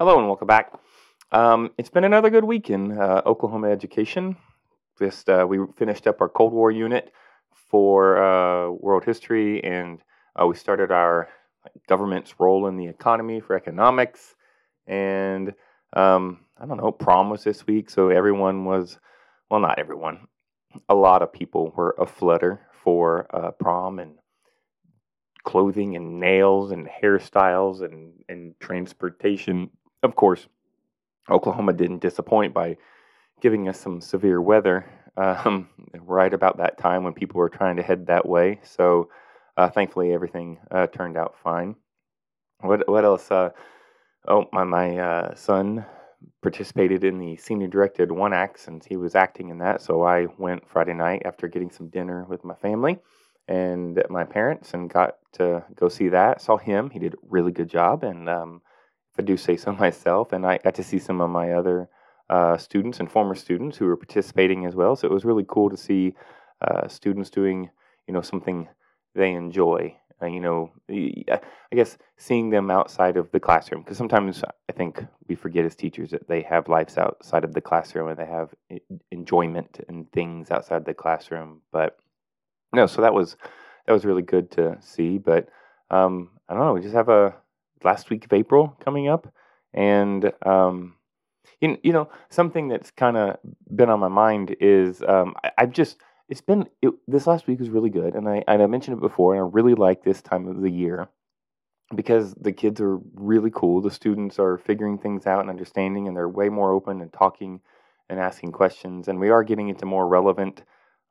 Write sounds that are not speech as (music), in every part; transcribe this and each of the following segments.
Hello and welcome back. Um, it's been another good week in uh, Oklahoma education. Just uh, we finished up our Cold War unit for uh, world history, and uh, we started our government's role in the economy for economics. And um, I don't know, prom was this week, so everyone was well, not everyone. A lot of people were a flutter for uh, prom and clothing and nails and hairstyles and, and transportation of course, Oklahoma didn't disappoint by giving us some severe weather um, right about that time when people were trying to head that way. So uh, thankfully, everything uh, turned out fine. What what else? Uh, oh, my my uh, son participated in the senior directed one act since he was acting in that. So I went Friday night after getting some dinner with my family and my parents and got to go see that. Saw him. He did a really good job and. Um, I do say so (laughs) myself. And I got to see some of my other uh, students and former students who were participating as well. So it was really cool to see uh, students doing, you know, something they enjoy. Uh, you know, I guess seeing them outside of the classroom, because sometimes I think we forget as teachers that they have lives outside of the classroom and they have enjoyment and things outside the classroom. But no, so that was that was really good to see. But um, I don't know, we just have a last week of April coming up, and um, you, you know something that's kind of been on my mind is um, I, have just it's been it, this last week was really good, and I and I mentioned it before, and I really like this time of the year because the kids are really cool. The students are figuring things out and understanding, and they're way more open and talking and asking questions, and we are getting into more relevant,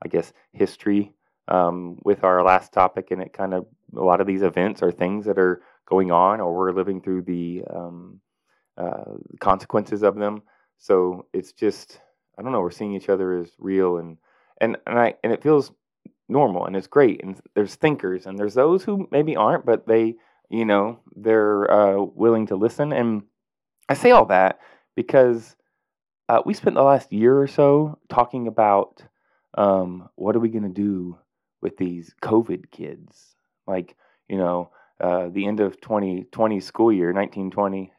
I guess, history um, with our last topic, and it kind of a lot of these events are things that are going on or we're living through the um, uh, consequences of them. So it's just I don't know. We're seeing each other as real and and and I and it feels normal and it's great. And there's thinkers and there's those who maybe aren't, but they you know they're uh, willing to listen. And I say all that because uh, we spent the last year or so talking about um, what are we going to do with these COVID kids, like you know uh, the end of 2020 school year, 1920,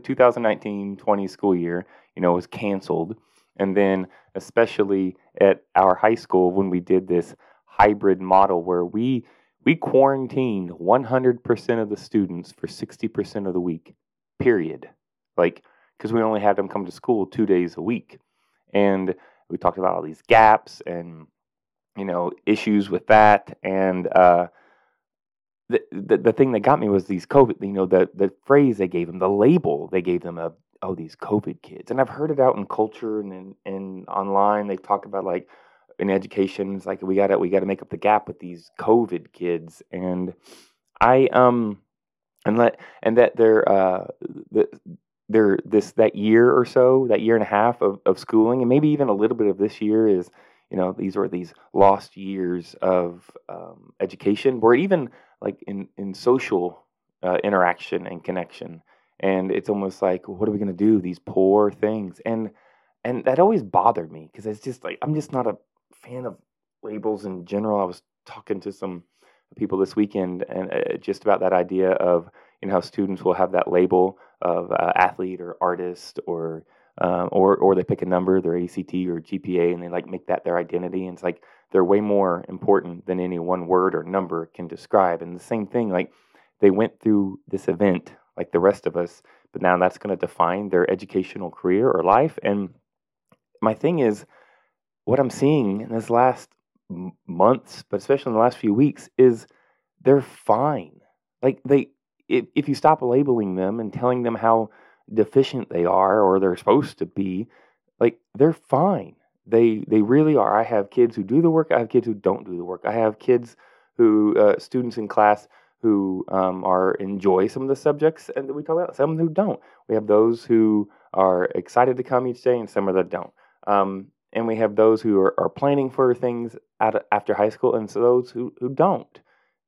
2019 20 school year, you know, was canceled. And then, especially at our high school, when we did this hybrid model where we we quarantined 100% of the students for 60% of the week, period. Like, because we only had them come to school two days a week. And we talked about all these gaps and, you know, issues with that. And, uh, the, the, the thing that got me was these COVID, you know, the, the phrase they gave them, the label they gave them of, oh, these COVID kids. And I've heard it out in culture and in, and online. They've talked about like in education, it's like we gotta we gotta make up the gap with these COVID kids. And I um and let and that they're uh the, they're this that year or so, that year and a half of, of schooling, and maybe even a little bit of this year is, you know, these are these lost years of um, education, or even like in in social uh, interaction and connection. And it's almost like what are we going to do? These poor things. And and that always bothered me because it's just like i'm just not a fan of labels in general. I was talking to some people this weekend and uh, just about that idea of you know how students will have that label of uh, athlete or artist or um, or or they pick a number, their ACT or GPA, and they like make that their identity. And it's like they're way more important than any one word or number can describe. And the same thing, like they went through this event like the rest of us, but now that's going to define their educational career or life. And my thing is, what I'm seeing in this last m- months, but especially in the last few weeks, is they're fine. Like they, if, if you stop labeling them and telling them how deficient they are or they're supposed to be, like they're fine. They they really are. I have kids who do the work. I have kids who don't do the work. I have kids who uh, students in class who um, are enjoy some of the subjects and we talk about some who don't. We have those who are excited to come each day and some of that don't. Um, and we have those who are, are planning for things after high school and so those who, who don't.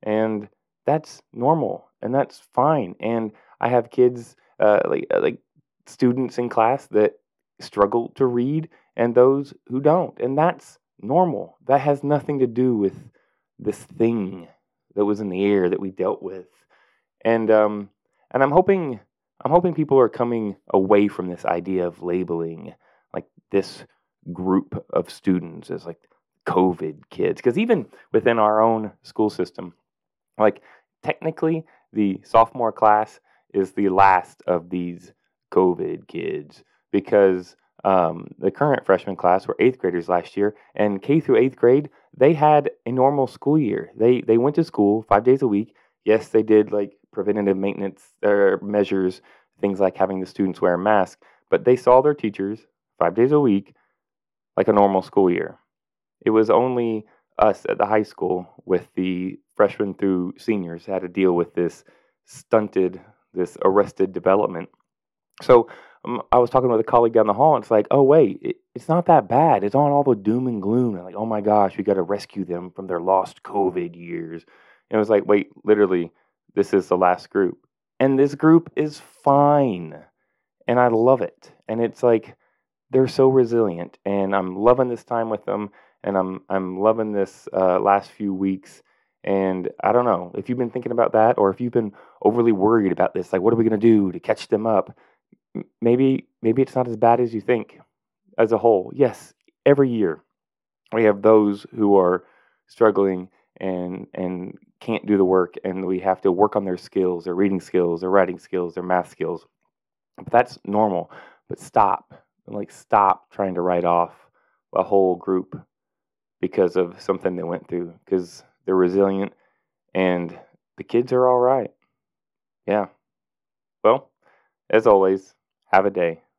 And that's normal and that's fine. And I have kids uh, like uh, like students in class that struggle to read and those who don't, and that's normal. That has nothing to do with this thing that was in the air that we dealt with, and um, and I'm hoping I'm hoping people are coming away from this idea of labeling like this group of students as like COVID kids. Because even within our own school system, like technically the sophomore class is the last of these COVID kids because um, the current freshman class were eighth graders last year, and K through eighth grade they had a normal school year. They they went to school five days a week. Yes, they did like preventative maintenance uh, measures, things like having the students wear a mask, but they saw their teachers five days a week, like a normal school year. It was only us at the high school with the freshmen through seniors had to deal with this stunted, this arrested development. So um, I was talking with a colleague down the hall, and it's like, oh wait, it, it's not that bad. It's on all the doom and gloom, and like, oh my gosh, we got to rescue them from their lost COVID years. And it was like, wait, literally, this is the last group, and this group is fine, and I love it. And it's like they're so resilient, and I'm loving this time with them, and I'm I'm loving this uh, last few weeks. And I don't know if you've been thinking about that, or if you've been overly worried about this. Like, what are we gonna do to catch them up? Maybe maybe it's not as bad as you think as a whole. Yes, every year we have those who are struggling and and can't do the work and we have to work on their skills, their reading skills, their writing skills, their math skills. But that's normal. But stop. Like stop trying to write off a whole group because of something they went through because they're resilient and the kids are all right. Yeah. Well, as always, have a day.